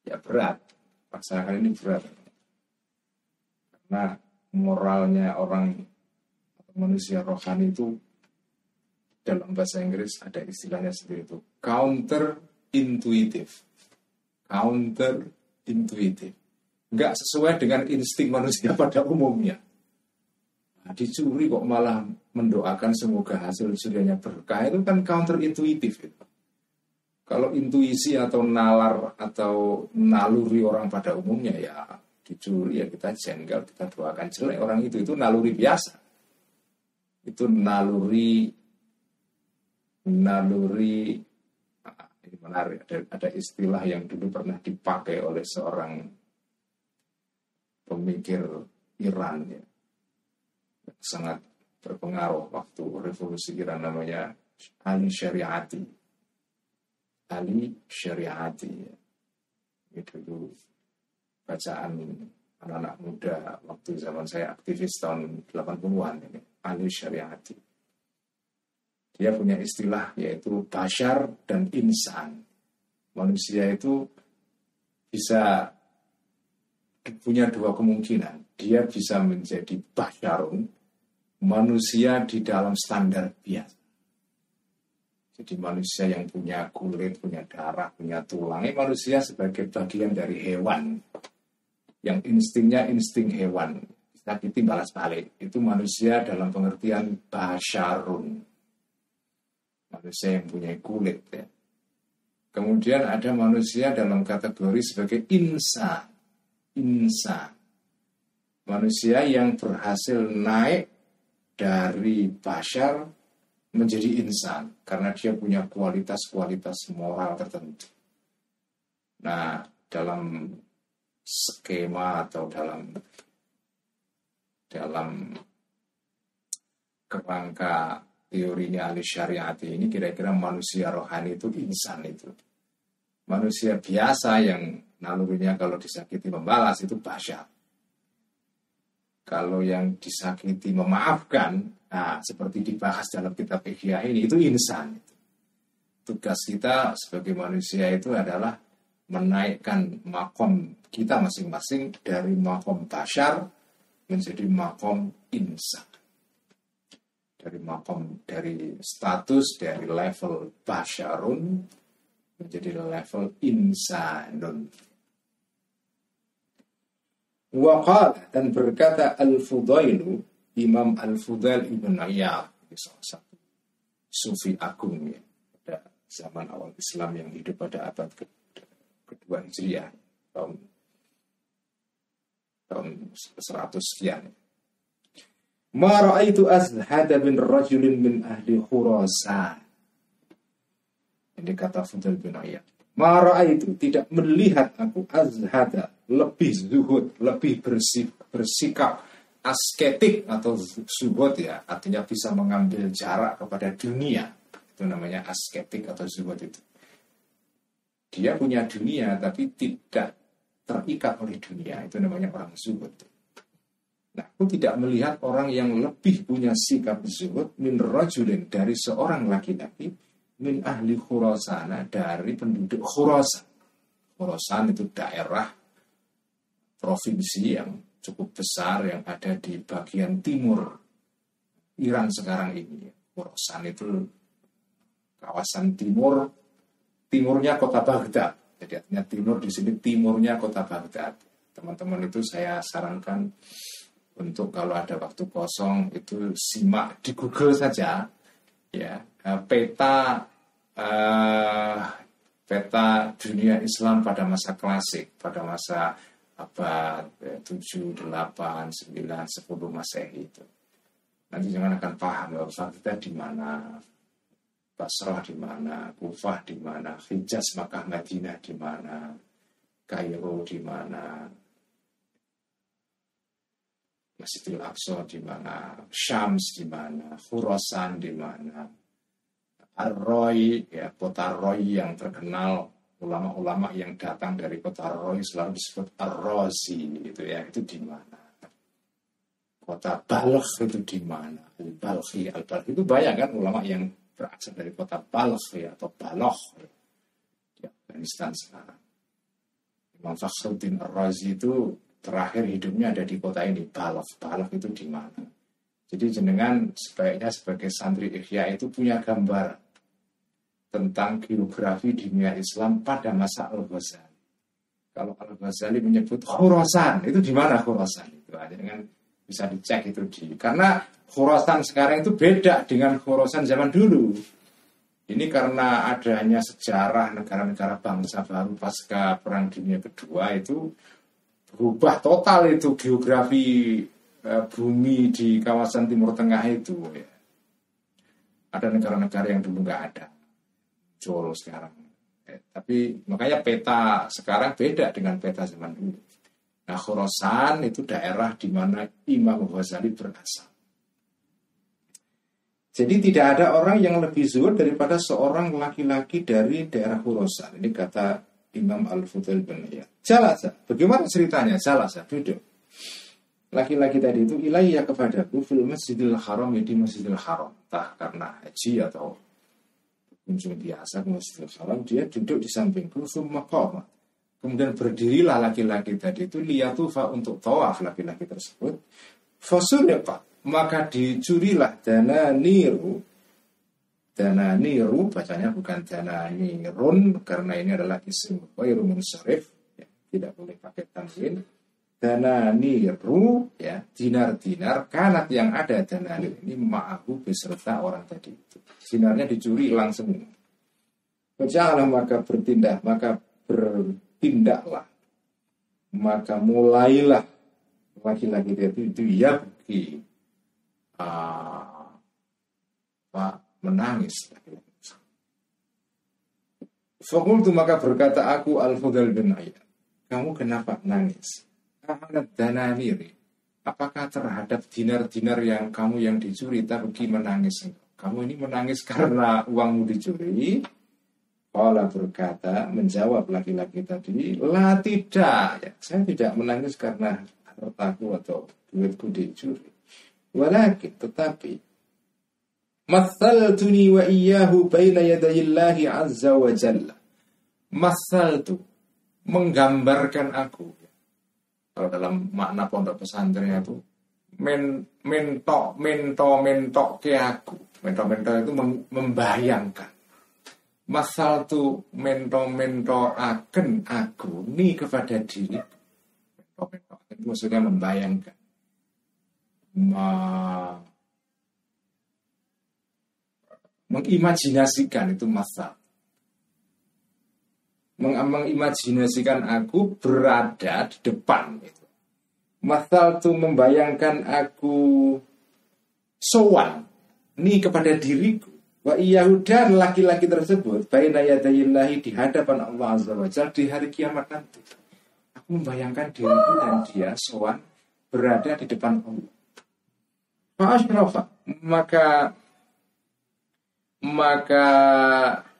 Ya berat, pasangan ini berat. Karena moralnya orang manusia rohani itu dalam bahasa Inggris ada istilahnya seperti itu. Counter intuitive. Counter intuitive. Enggak sesuai dengan insting manusia <laughs> pada umumnya. Nah, dicuri kok malah mendoakan semoga hasil curiannya berkah itu kan counter intuitif itu. Kalau intuisi atau nalar atau naluri orang pada umumnya ya dicuri ya kita jengkel kita doakan jelek orang itu itu naluri biasa. Itu naluri naluri menarik ada, ada istilah yang dulu pernah dipakai oleh seorang pemikir Iran ya sangat berpengaruh waktu revolusi Iran namanya Ali Syariati. Ali Syariati. Itu dulu bacaan anak-anak muda waktu zaman saya aktivis tahun 80-an ini. Ali Syariati. Dia punya istilah yaitu bashar dan insan. Manusia itu bisa punya dua kemungkinan. Dia bisa menjadi basyarun, manusia di dalam standar biasa. Jadi manusia yang punya kulit, punya darah, punya tulang, ini manusia sebagai bagian dari hewan. Yang instingnya insting hewan. Sakiti balas balik. Itu manusia dalam pengertian basyarun. Manusia yang punya kulit. Ya. Kemudian ada manusia dalam kategori sebagai insan. Insan. Manusia yang berhasil naik dari bashar menjadi insan karena dia punya kualitas-kualitas moral tertentu. Nah, dalam skema atau dalam dalam kerangka teorinya ahli syariat ini kira-kira manusia rohani itu insan itu. Manusia biasa yang nalurinya kalau disakiti membalas itu bashar kalau yang disakiti memaafkan, nah seperti dibahas dalam kitab Ihya ini itu insan. Tugas kita sebagai manusia itu adalah menaikkan makom kita masing-masing dari makom bashar menjadi makom insan. Dari makom dari status dari level basharun menjadi level insanun. Waqal dan berkata Al-Fudailu Imam Al-Fudail Ibn Ayyab salah satu sufi agung ya pada zaman awal Islam yang hidup pada abad ke kedua Hijriah tahun tahun 100 sekian. Ma ra'aitu azhada bin rajulin min ahli Khurasan. Ini kata Fudail bin Ayyab. Mara itu tidak melihat aku azhada lebih zuhud, lebih bersih, bersikap asketik atau zuhud ya, artinya bisa mengambil jarak kepada dunia. Itu namanya asketik atau zuhud itu. Dia punya dunia tapi tidak terikat oleh dunia. Itu namanya orang zuhud. Nah, aku tidak melihat orang yang lebih punya sikap zuhud min rajulin dari seorang laki-laki min ahli Khurasana dari penduduk Khurasan. Khurasan itu daerah provinsi yang cukup besar yang ada di bagian timur Iran sekarang ini. Khurasan itu kawasan timur, timurnya kota Baghdad. Jadi artinya timur di sini timurnya kota Baghdad. Teman-teman itu saya sarankan untuk kalau ada waktu kosong itu simak di Google saja ya Eh, peta uh, peta dunia Islam pada masa klasik, pada masa abad 7, 8, 9, 10 Masehi itu. Nanti jangan akan paham bahwa kita di mana, Basrah di mana, Kufah di mana, Hijaz, Makkah, Madinah di mana, Kairo di mana, Masjidil Aqsa di mana, Syams di mana, Khurasan di mana, Ar-Roy, ya, kota Roy yang terkenal ulama-ulama yang datang dari kota Roy selalu disebut Ar-Rozi gitu ya itu di mana kota Balkh itu di mana? Balkhi, al Balkh itu banyak kan ulama yang berasal dari kota Balkh ya, atau Baloch di Afghanistan sekarang. Imam Fakhruddin Ar-Razi itu terakhir hidupnya ada di kota ini Balkh. Balkh itu di mana? Jadi jenengan sebaiknya sebagai santri Ikhya itu punya gambar tentang geografi dunia Islam pada masa Al-Ghazali. Kalau Al-Ghazali menyebut Khurasan, itu di mana Khurasan? Itu ada dengan bisa dicek itu di karena Khurasan sekarang itu beda dengan Khurasan zaman dulu. Ini karena adanya sejarah negara-negara bangsa baru pasca Perang Dunia Kedua itu berubah total itu geografi e, bumi di kawasan Timur Tengah itu. Ya. Ada negara-negara yang dulu nggak ada, muncul sekarang. Eh, tapi makanya peta sekarang beda dengan peta zaman dulu. Nah, Khurasan itu daerah di mana Imam Ghazali berasal. Jadi tidak ada orang yang lebih zuhud daripada seorang laki-laki dari daerah Khurasan. Ini kata Imam Al-Fudail bin Iyad. Jalasa. Bagaimana ceritanya? Jalasa. Duduk. Laki-laki tadi itu ilaiya kepadaku fil masjidil haram ya di masjidil haram. Entah karena haji atau kunjung biasa ke masjidil haram. Dia duduk di sampingku. Summa qawma. Kemudian berdirilah laki-laki tadi itu liyatufa untuk tawaf laki-laki tersebut. Fasuliqat. Maka dicurilah dana niru. Dana niru bacanya bukan dana nirun karena ini adalah isim wairu munsharif. Ya, tidak boleh pakai tanwin. Dana niru ya dinar-dinar kanat yang ada dana niru ini ma'ahu beserta orang tadi itu. Sinarnya dicuri langsung. Bacalah maka bertindak maka ber tindaklah maka mulailah laki-laki itu itu ya uh, pak menangis. Fakultu maka berkata aku Al-Fudal bin Ayat Kamu kenapa nangis? Amanat dananiri Apakah terhadap dinar-dinar yang kamu yang dicuri Tapi menangis Kamu ini menangis karena uangmu dicuri? Allah berkata, menjawab laki-laki tadi, lah tidak, ya, saya tidak menangis karena hartaku atau duitku dicuri. Walakin, tetapi, tuni wa iyyahu baina yadayillahi azza wa jalla. tu menggambarkan aku. Kalau dalam makna pondok pesantren itu, men, mentok, mentok, mentok ke aku. Mentok, mentok itu membayangkan masal tu mento-mento akan aku ni kepada diri mento-mento itu maksudnya membayangkan Ma, mengimajinasikan itu masal Meng mengimajinasikan aku berada di depan itu. Masal tu membayangkan aku sowan ni kepada diriku Wa Yahuda laki-laki tersebut baina yadayillahi di hadapan Allah Azza wa Jalla di hari kiamat nanti. Aku membayangkan diriku dan dia sowan berada di depan Allah. Maka maka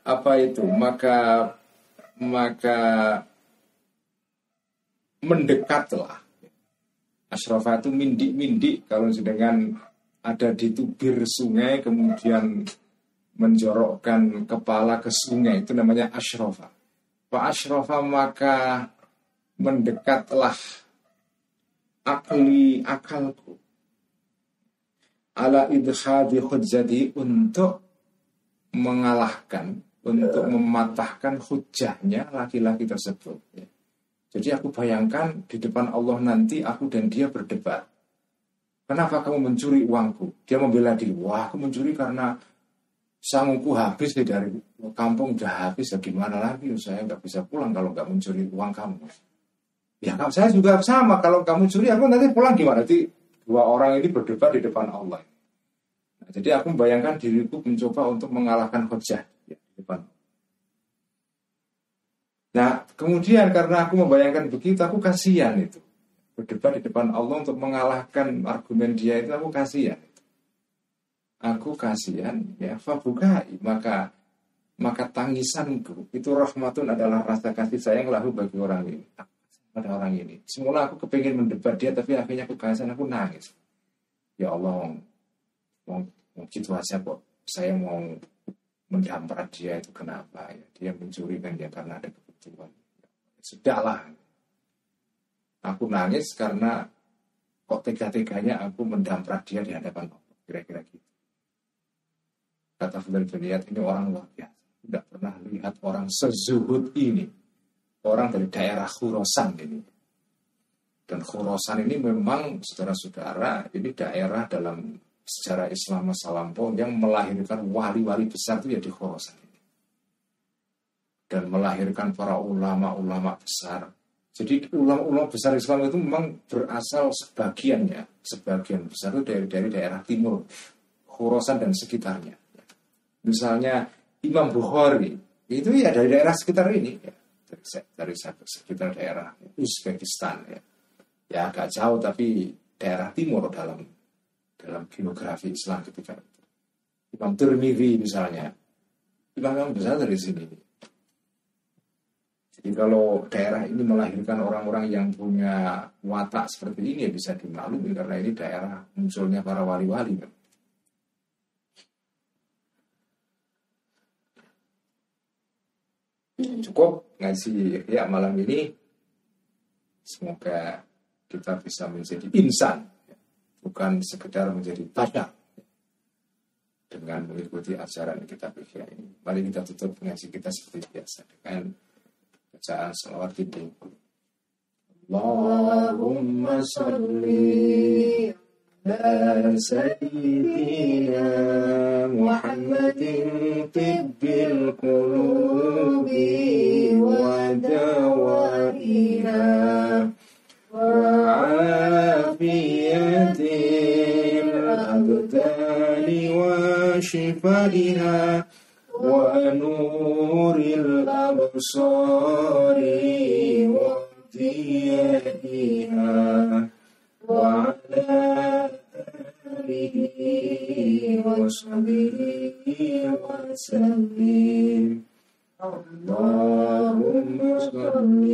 apa itu? Maka maka mendekatlah. Asrafa itu mindik-mindik kalau sedangkan ada di tubir sungai kemudian menjorokkan kepala ke sungai itu namanya ashrofa. Pak ashrofa maka mendekatlah akli akalku ala idhadi hujjati untuk mengalahkan untuk mematahkan hujahnya laki-laki tersebut. Jadi aku bayangkan di depan Allah nanti aku dan dia berdebat. Kenapa kamu mencuri uangku? Dia membela diri. Wah, aku mencuri karena sangguku habis ya dari kampung udah habis ya gimana lagi saya nggak bisa pulang kalau nggak mencuri uang kamu ya saya juga sama kalau kamu curi aku nanti pulang gimana nanti dua orang ini berdebat di depan Allah jadi aku membayangkan diriku mencoba untuk mengalahkan hujah ya, di depan. Nah kemudian karena aku membayangkan begitu aku kasihan itu. Berdebat di depan Allah untuk mengalahkan argumen dia itu aku kasihan. Aku kasihan ya fabukai maka maka tangisanku itu rahmatun adalah rasa kasih sayang lahu bagi orang ini. Pada orang ini. Semula aku kepingin mendebat dia tapi akhirnya aku kasihan aku nangis. Ya Allah mau situasi kok saya mau mendamprat dia itu kenapa ya? Dia mencuri kan ya karena ada kebutuhan. Sudahlah. Aku nangis karena kok tega-teganya aku mendamprat dia di hadapan Allah kira-kira gitu. Kata Fadil Juniyat ini orang luar biasa. Tidak pernah lihat orang sezuhud ini. Orang dari daerah Khurasan ini. Dan Khurasan ini memang saudara-saudara ini daerah dalam sejarah Islam masa lampau yang melahirkan wali-wali besar itu ya di Khurasan ini. Dan melahirkan para ulama-ulama besar. Jadi ulama-ulama besar Islam itu memang berasal sebagiannya, sebagian besar itu dari, dari daerah timur, Khurasan dan sekitarnya. Misalnya Imam Bukhari, itu ya dari daerah sekitar ini, ya. dari, dari sekitar daerah Uzbekistan ya ya agak jauh tapi daerah timur dalam dalam geografi Islam ketika itu. Imam Tirmidzi misalnya, imam besar dari sini. Jadi kalau daerah ini melahirkan orang-orang yang punya watak seperti ini ya bisa dimaklumi karena ini daerah munculnya para wali-wali. Kan. Cukup ngaji ya malam ini. Semoga kita bisa menjadi insan, bukan sekedar menjadi badak dengan mengikuti ajaran kita kitab ini. Mari kita tutup ngaji kita seperti biasa dengan bacaan salawat itu. Allahumma salli ala sayyidina Muhammadin tibbil qulubi wa وشفائها ونور الأبصار وضيائها وعلى آله وصحبه وسلم. اللهم صل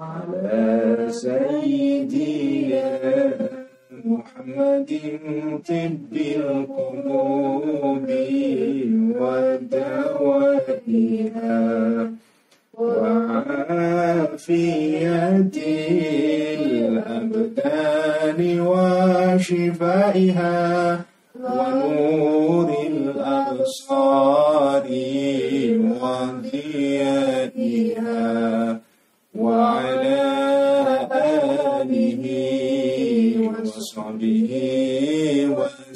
على سيدنا محمد طب القلوب ودوائها وعافية الأبدان وشفائها ونور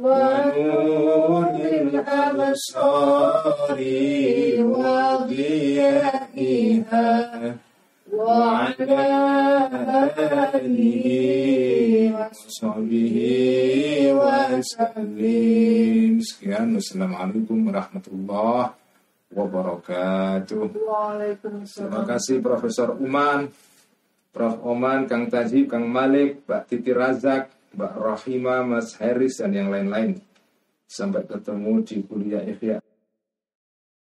ونور الأبصار وضيائها وعلى آله وصحبه وسلم Sekian, Wassalamualaikum warahmatullahi wabarakatuh. Terima kasih Profesor Uman, Prof. Oman, Kang Tajib, Kang Malik, Mbak Titi Razak, Mbak Rahima, Mas Heris, dan yang lain-lain. Sampai ketemu di kuliah Ikhya.